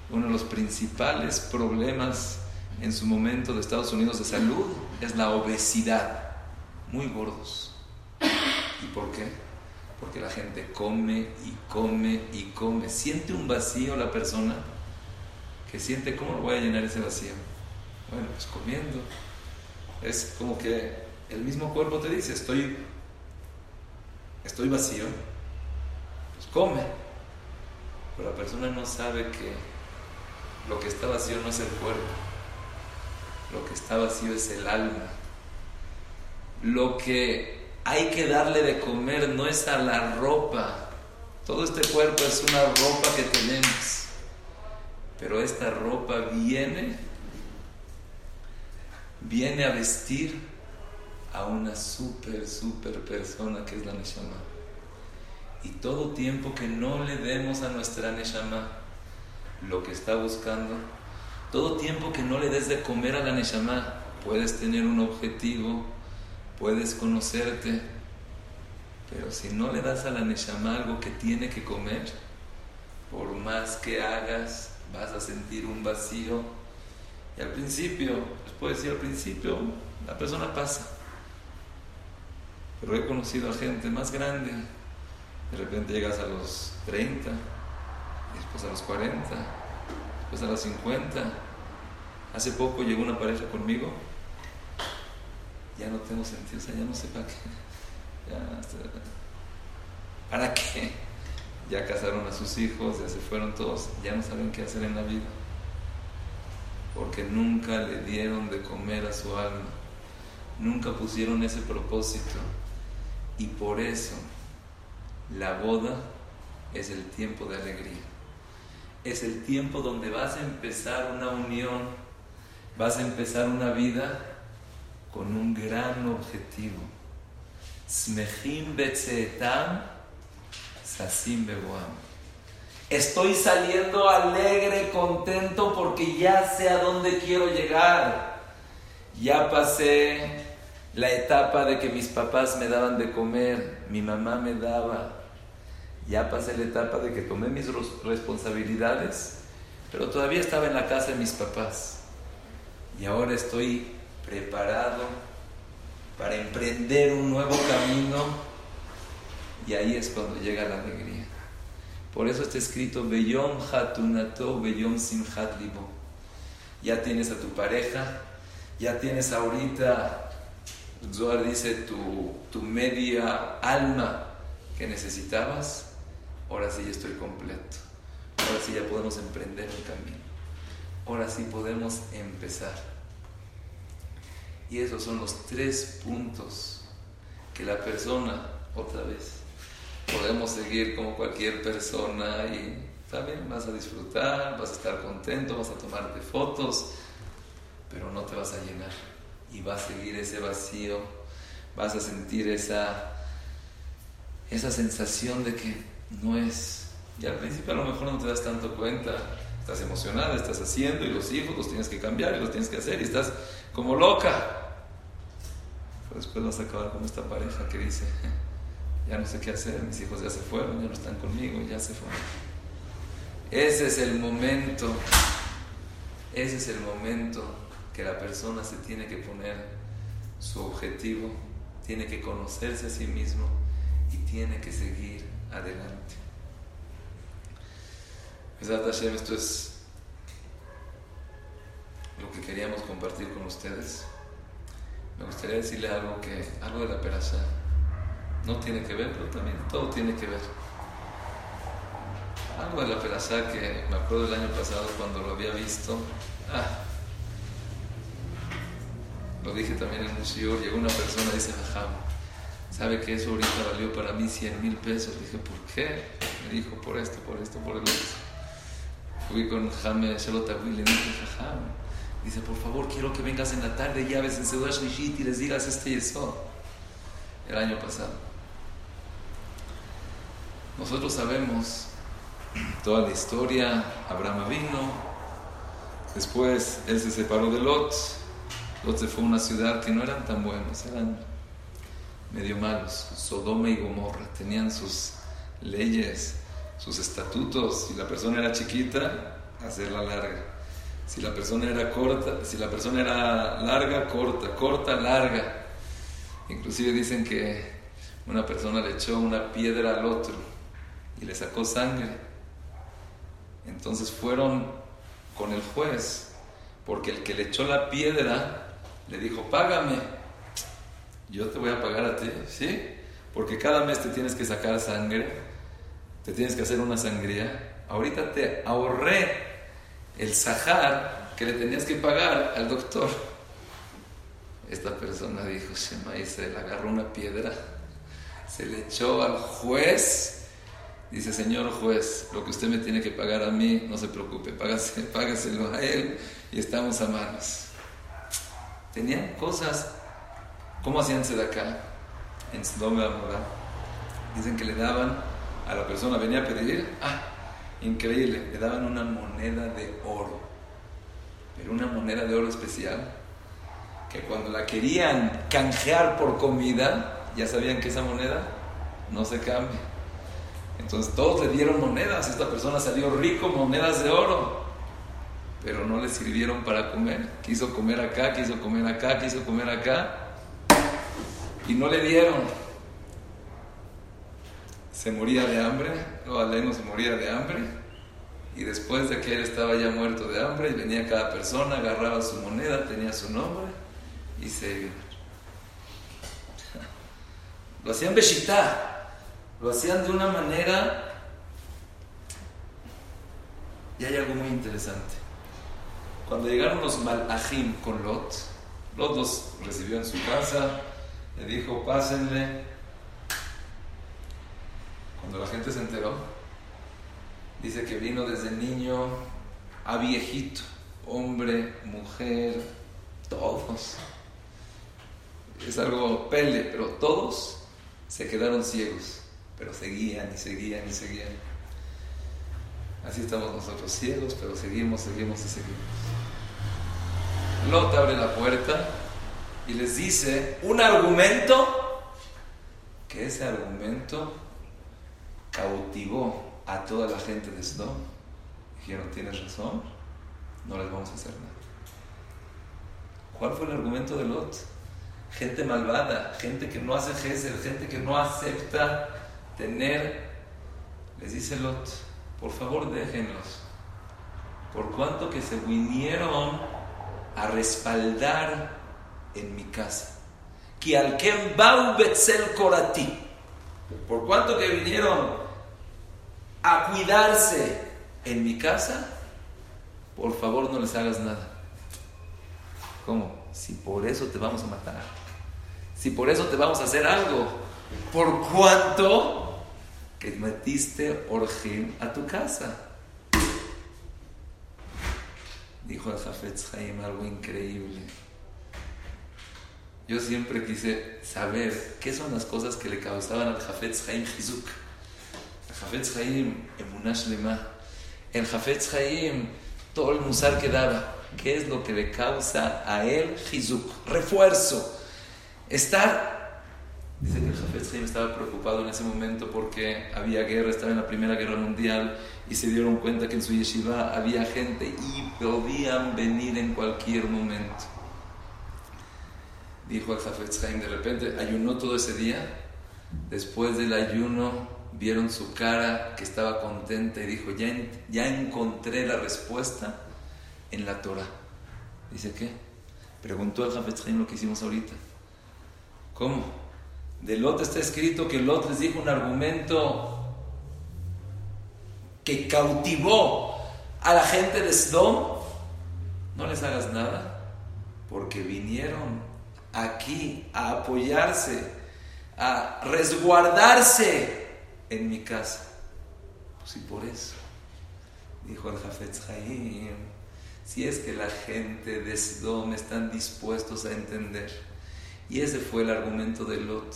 uno de los principales problemas en su momento de Estados Unidos de salud es la obesidad. Muy gordos. ¿Y por qué? porque la gente come y come y come. Siente un vacío la persona que siente, ¿cómo lo voy a llenar ese vacío? Bueno, pues comiendo. Es como que el mismo cuerpo te dice, estoy, estoy vacío, pues come. Pero la persona no sabe que lo que está vacío no es el cuerpo, lo que está vacío es el alma. Lo que hay que darle de comer, no es a la ropa. Todo este cuerpo es una ropa que tenemos. Pero esta ropa viene, viene a vestir a una super, super persona que es la Neshama. Y todo tiempo que no le demos a nuestra Neshama lo que está buscando, todo tiempo que no le des de comer a la Neshama, puedes tener un objetivo, puedes conocerte, pero si no le das a la Neshama algo que tiene que comer, por más que hagas, vas a sentir un vacío. Y al principio, les puedo decir al principio, la persona pasa. Pero he conocido a gente más grande. De repente llegas a los 30, después a los 40, después a los 50. Hace poco llegó una pareja conmigo. Ya no tengo sentido, o sea, ya no sé para qué. ¿Para qué? Ya casaron a sus hijos, ya se fueron todos, ya no saben qué hacer en la vida. Porque nunca le dieron de comer a su alma. Nunca pusieron ese propósito. Y por eso la boda es el tiempo de alegría. Es el tiempo donde vas a empezar una unión, vas a empezar una vida con un gran objetivo. Sasim Estoy saliendo alegre, contento porque ya sé a dónde quiero llegar. Ya pasé la etapa de que mis papás me daban de comer, mi mamá me daba. Ya pasé la etapa de que tomé mis responsabilidades, pero todavía estaba en la casa de mis papás. Y ahora estoy preparado para emprender un nuevo camino y ahí es cuando llega la alegría. Por eso está escrito Beyom Hatunato Beyom Simhat Libo. Ya tienes a tu pareja, ya tienes ahorita Zohar dice tu, tu media alma que necesitabas, ahora sí ya estoy completo. Ahora sí ya podemos emprender un camino. Ahora sí podemos empezar. Y esos son los tres puntos que la persona, otra vez, podemos seguir como cualquier persona y también vas a disfrutar, vas a estar contento, vas a tomarte fotos, pero no te vas a llenar y va a seguir ese vacío, vas a sentir esa, esa sensación de que no es. Y al principio a lo mejor no te das tanto cuenta, estás emocionada, estás haciendo y los hijos los tienes que cambiar y los tienes que hacer y estás como loca. Pero después vas a acabar con esta pareja que dice, ya no sé qué hacer, mis hijos ya se fueron, ya no están conmigo, ya se fueron. Ese es el momento, ese es el momento que la persona se tiene que poner su objetivo, tiene que conocerse a sí mismo y tiene que seguir adelante. Esto es lo que queríamos compartir con ustedes. Me gustaría decirle algo que, algo de la perasha, no tiene que ver, pero también todo tiene que ver. Algo de la perasha que me acuerdo el año pasado cuando lo había visto. Ah, lo dije también en un shiur, llegó una persona y dice, Jajam, ¿sabe que eso ahorita valió para mí 100 mil pesos? Dije, ¿por qué? Me dijo, por esto, por esto, por el otro. Fui con Jame Shalotagui y le dije, Jajam, dice, por favor, quiero que vengas en la tarde y llaves en Seudash y les digas este y eso. El año pasado. Nosotros sabemos toda la historia, Abraham vino, después él se separó de Lot, entonces fue una ciudad que no eran tan buenos, eran medio malos. Sodoma y Gomorra tenían sus leyes, sus estatutos. Si la persona era chiquita, hacerla larga. Si la persona era corta, si la persona era larga, corta, corta, larga. Inclusive dicen que una persona le echó una piedra al otro y le sacó sangre. Entonces fueron con el juez, porque el que le echó la piedra le dijo, págame, yo te voy a pagar a ti, ¿sí? Porque cada mes te tienes que sacar sangre, te tienes que hacer una sangría. Ahorita te ahorré el sajar que le tenías que pagar al doctor. Esta persona dijo, Shema, le agarró una piedra Se le echó al juez. Dice, señor juez, lo que usted me tiene que pagar a mí, no se preocupe, págase, págaselo a él y estamos a manos. Tenían cosas, ¿cómo hacían acá En Sodom Dicen que le daban a la persona, venía a pedir, ah, increíble, le daban una moneda de oro, pero una moneda de oro especial, que cuando la querían canjear por comida, ya sabían que esa moneda no se cambia. Entonces todos le dieron monedas, esta persona salió rico, monedas de oro, pero no le sirvieron para comer. Quiso comer acá, quiso comer acá, quiso comer acá, y no le dieron. Se moría de hambre, o Aleno se moría de hambre, y después de que él estaba ya muerto de hambre, venía cada persona, agarraba su moneda, tenía su nombre, y se. Lo hacían beshitá, lo hacían de una manera. Y hay algo muy interesante. Cuando llegaron los malajim con Lot, Lot los recibió en su casa, le dijo, pásenle. Cuando la gente se enteró, dice que vino desde niño a viejito, hombre, mujer, todos. Es algo pele, pero todos se quedaron ciegos, pero seguían y seguían y seguían. Así estamos nosotros ciegos, pero seguimos, seguimos y seguimos. Lot abre la puerta y les dice un argumento que ese argumento cautivó a toda la gente de Sodom. Dijeron, tienes razón, no les vamos a hacer nada. ¿Cuál fue el argumento de Lot? gente malvada, gente que no hace gesed, gente que no acepta tener, les dice Lot, por favor déjenlos, por cuanto que se vinieron a respaldar en mi casa. Por cuanto que vinieron a cuidarse en mi casa, por favor no les hagas nada. ¿Cómo? Si por eso te vamos a matar si por eso te vamos a hacer algo, por cuanto que metiste Orjim a tu casa. Dijo el Jafetz Haim algo increíble. Yo siempre quise saber qué son las cosas que le causaban al Jafetz Haim. Jafetz Haim, Emunash Lema. El Jafetz Haim, todo el musar que daba. ¿Qué es lo que le causa a él Hizuk? Refuerzo Estar, dice que el Jafet Haim estaba preocupado en ese momento porque había guerra, estaba en la Primera Guerra Mundial y se dieron cuenta que en su yeshiva había gente y podían venir en cualquier momento. Dijo el Jafet Haim, de repente ayunó todo ese día, después del ayuno vieron su cara que estaba contenta y dijo, ya, ya encontré la respuesta en la Torah. Dice, ¿qué? Preguntó el Jafet lo que hicimos ahorita. ¿Cómo? De Lot está escrito que Lot les dijo un argumento que cautivó a la gente de Sdom. No les hagas nada, porque vinieron aquí a apoyarse, a resguardarse en mi casa. Pues y por eso, dijo el Jafetz Haim, si es que la gente de Sdom están dispuestos a entender y ese fue el argumento de Lot,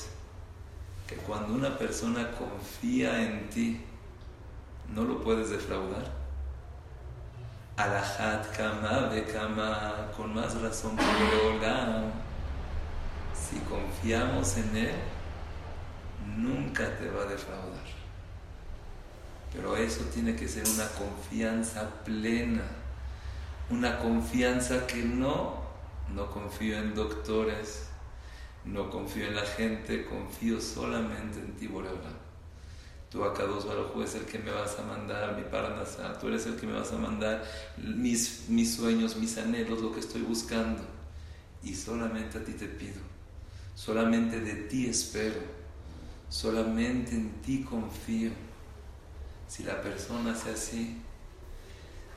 que cuando una persona confía en ti, no lo puedes defraudar. Alajat kama de kama, con más razón que Si confiamos en Él, nunca te va a defraudar. Pero eso tiene que ser una confianza plena, una confianza que no, no confío en doctores, no confío en la gente, confío solamente en ti, Boreola. Tú acá dos es el que me vas a mandar, mi Parnasá, tú eres el que me vas a mandar mis, mis sueños, mis anhelos, lo que estoy buscando. Y solamente a ti te pido, solamente de ti espero, solamente en ti confío. Si la persona hace así,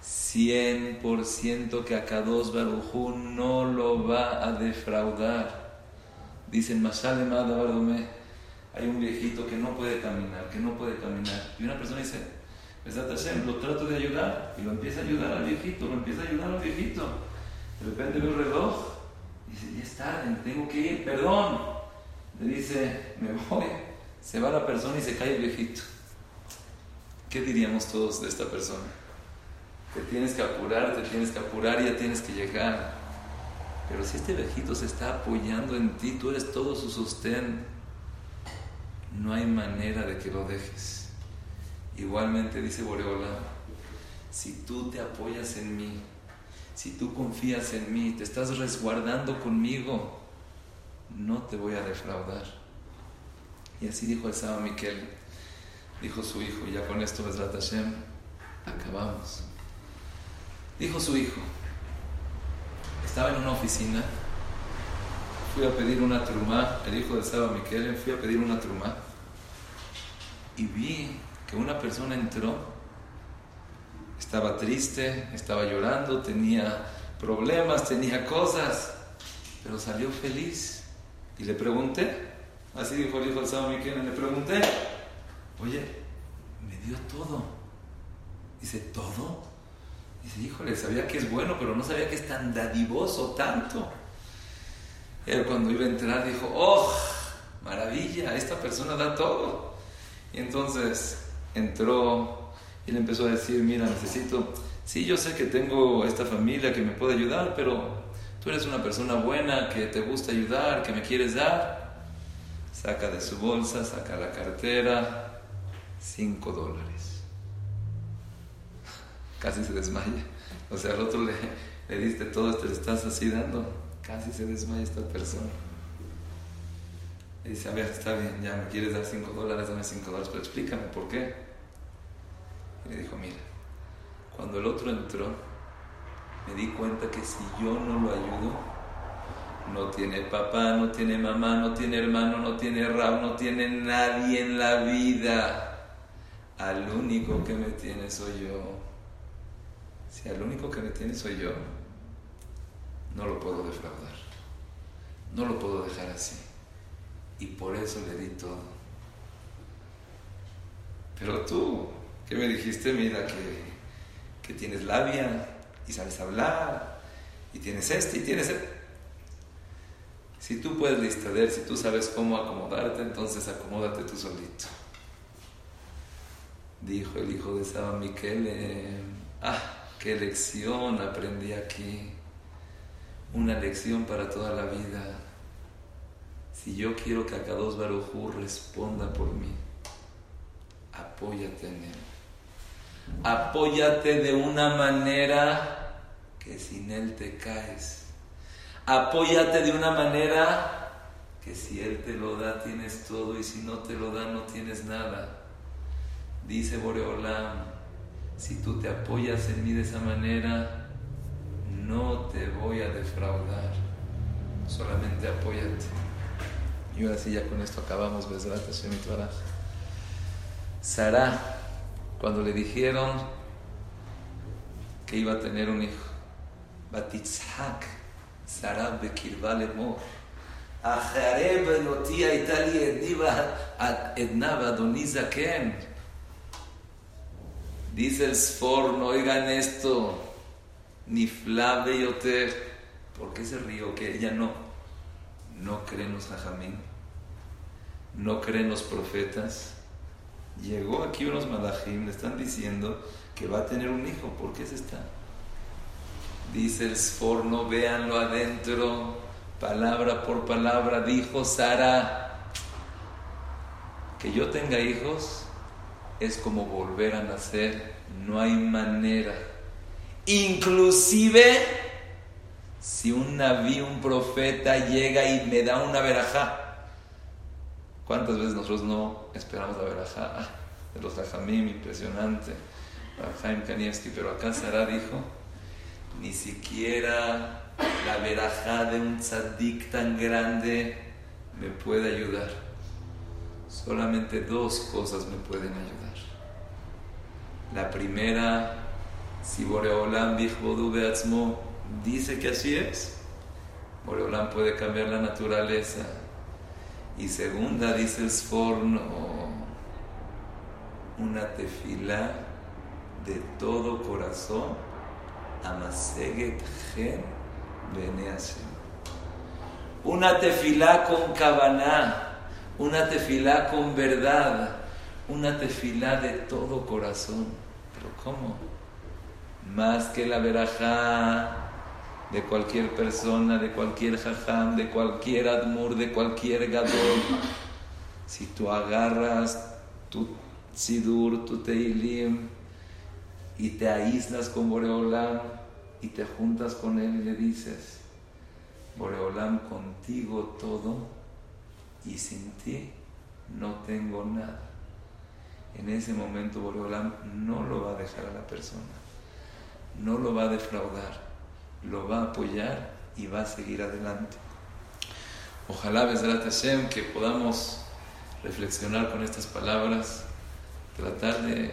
100% que acá dos Baruj no lo va a defraudar Dicen, hay un viejito que no puede caminar, que no puede caminar. Y una persona dice, lo trato de ayudar. Y lo empieza a ayudar al viejito, lo empieza a ayudar al viejito. De repente ve el reloj y dice, ya es tarde, tengo que ir, perdón. Le dice, me voy. Se va la persona y se cae el viejito. ¿Qué diríamos todos de esta persona? Te tienes que apurar, te tienes que apurar, ya tienes que llegar. Pero si este viejito se está apoyando en ti, tú eres todo su sostén, no hay manera de que lo dejes. Igualmente dice Boreola, si tú te apoyas en mí, si tú confías en mí, te estás resguardando conmigo, no te voy a defraudar. Y así dijo el Saba Miquel, dijo su hijo, ya con esto, Besrat Hashem, acabamos. Dijo su hijo, estaba en una oficina, fui a pedir una trumá, el hijo de Saba Miquel, fui a pedir una trumá, y vi que una persona entró, estaba triste, estaba llorando, tenía problemas, tenía cosas, pero salió feliz. Y le pregunté, así dijo el hijo de Saba Miquel, le pregunté, oye, me dio todo. Dice, ¿todo? Dice, híjole, sabía que es bueno, pero no sabía que es tan dadivoso tanto. Él cuando iba a entrar dijo, oh, maravilla, esta persona da todo. Y entonces entró y le empezó a decir, mira, necesito, sí, yo sé que tengo esta familia que me puede ayudar, pero tú eres una persona buena, que te gusta ayudar, que me quieres dar. Saca de su bolsa, saca la cartera, cinco dólares casi se desmaya. O sea, al otro le, le diste todo esto, le estás así dando, casi se desmaya esta persona. Y dice, a ver, está bien, ya me quieres dar 5 dólares, dame 5 dólares, pero explícame por qué. Y le dijo, mira, cuando el otro entró, me di cuenta que si yo no lo ayudo, no tiene papá, no tiene mamá, no tiene hermano, no tiene rab, no tiene nadie en la vida. Al único que me tiene soy yo. Si el único que me tiene soy yo, no lo puedo defraudar. No lo puedo dejar así. Y por eso le di todo. Pero tú, ¿qué me dijiste? Mira que, que tienes labia y sabes hablar y tienes este y tienes este. Si tú puedes distraer, si tú sabes cómo acomodarte, entonces acomódate tú solito. Dijo el hijo de Saba Miquel, ah, qué lección aprendí aquí. Una lección para toda la vida. Si yo quiero que Akados Barujú responda por mí, apóyate en él. Apóyate de una manera que sin él te caes. Apóyate de una manera que si él te lo da tienes todo y si no te lo da no tienes nada. Dice Boreolam, si tú te apoyas en mí de esa manera, no te voy a defraudar, solamente apóyate. Y ahora sí, ya con esto acabamos, Besrat Hashem Sara, cuando le dijeron que iba a tener un hijo, Batitzhak, Sara Bekirba Lemor, Ajareb Elotía Italia Ednaba Adonizaken. Dice el Sforno, oigan esto, ni Flave Yoter. ¿Por qué se río? Que ella no. No creen los jajamín. No creen los profetas. Llegó aquí unos malajim, le están diciendo que va a tener un hijo. ¿Por qué se está? Dice el Sforno, véanlo adentro, palabra por palabra. Dijo Sara, que yo tenga hijos es como volver a nacer, no hay manera. Inclusive si un naví, un profeta llega y me da una verajá. ¿Cuántas veces nosotros no esperamos la verajá? de los rajamim, impresionante. Jaim Kanievski, pero acá Sara dijo, ni siquiera la verajá de un tzadik tan grande me puede ayudar. Solamente dos cosas me pueden ayudar. La primera, si Boreolam dice que así es, Boreolam puede cambiar la naturaleza. Y segunda, dice el Sforno, una tefila de todo corazón, amaseget gen Una tefila con cabana, una tefila con verdad, una tefila de todo corazón. ¿Pero cómo? Más que la verajá de cualquier persona, de cualquier jajam, de cualquier admur, de cualquier gadol. Si tú agarras tu sidur, tu teilim, y te aíslas con Boreolam y te juntas con él y le dices, Boreolam contigo todo y sin ti no tengo nada. En ese momento Boreolam no lo va a dejar a la persona, no lo va a defraudar lo va a apoyar y va a seguir adelante. Ojalá, Besrat Hashem, que podamos reflexionar con estas palabras, tratar de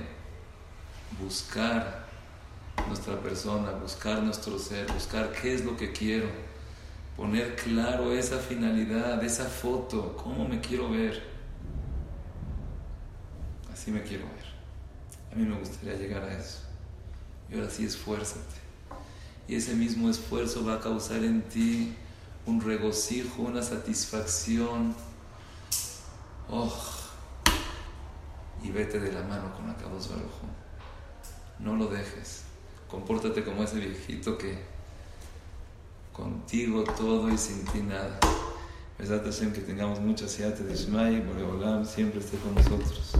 buscar nuestra persona, buscar nuestro ser, buscar qué es lo que quiero, poner claro esa finalidad, esa foto, cómo me quiero ver. Así me quiero ver. A mí me gustaría llegar a eso. Y ahora sí esfuérzate y ese mismo esfuerzo va a causar en ti un regocijo, una satisfacción. Oh, y vete de la mano con Akados Barujo. No lo dejes. Compórtate como ese viejito que contigo todo y sin ti nada. que tengamos mucha siate de Shmai, Boreolam siempre esté con nosotros.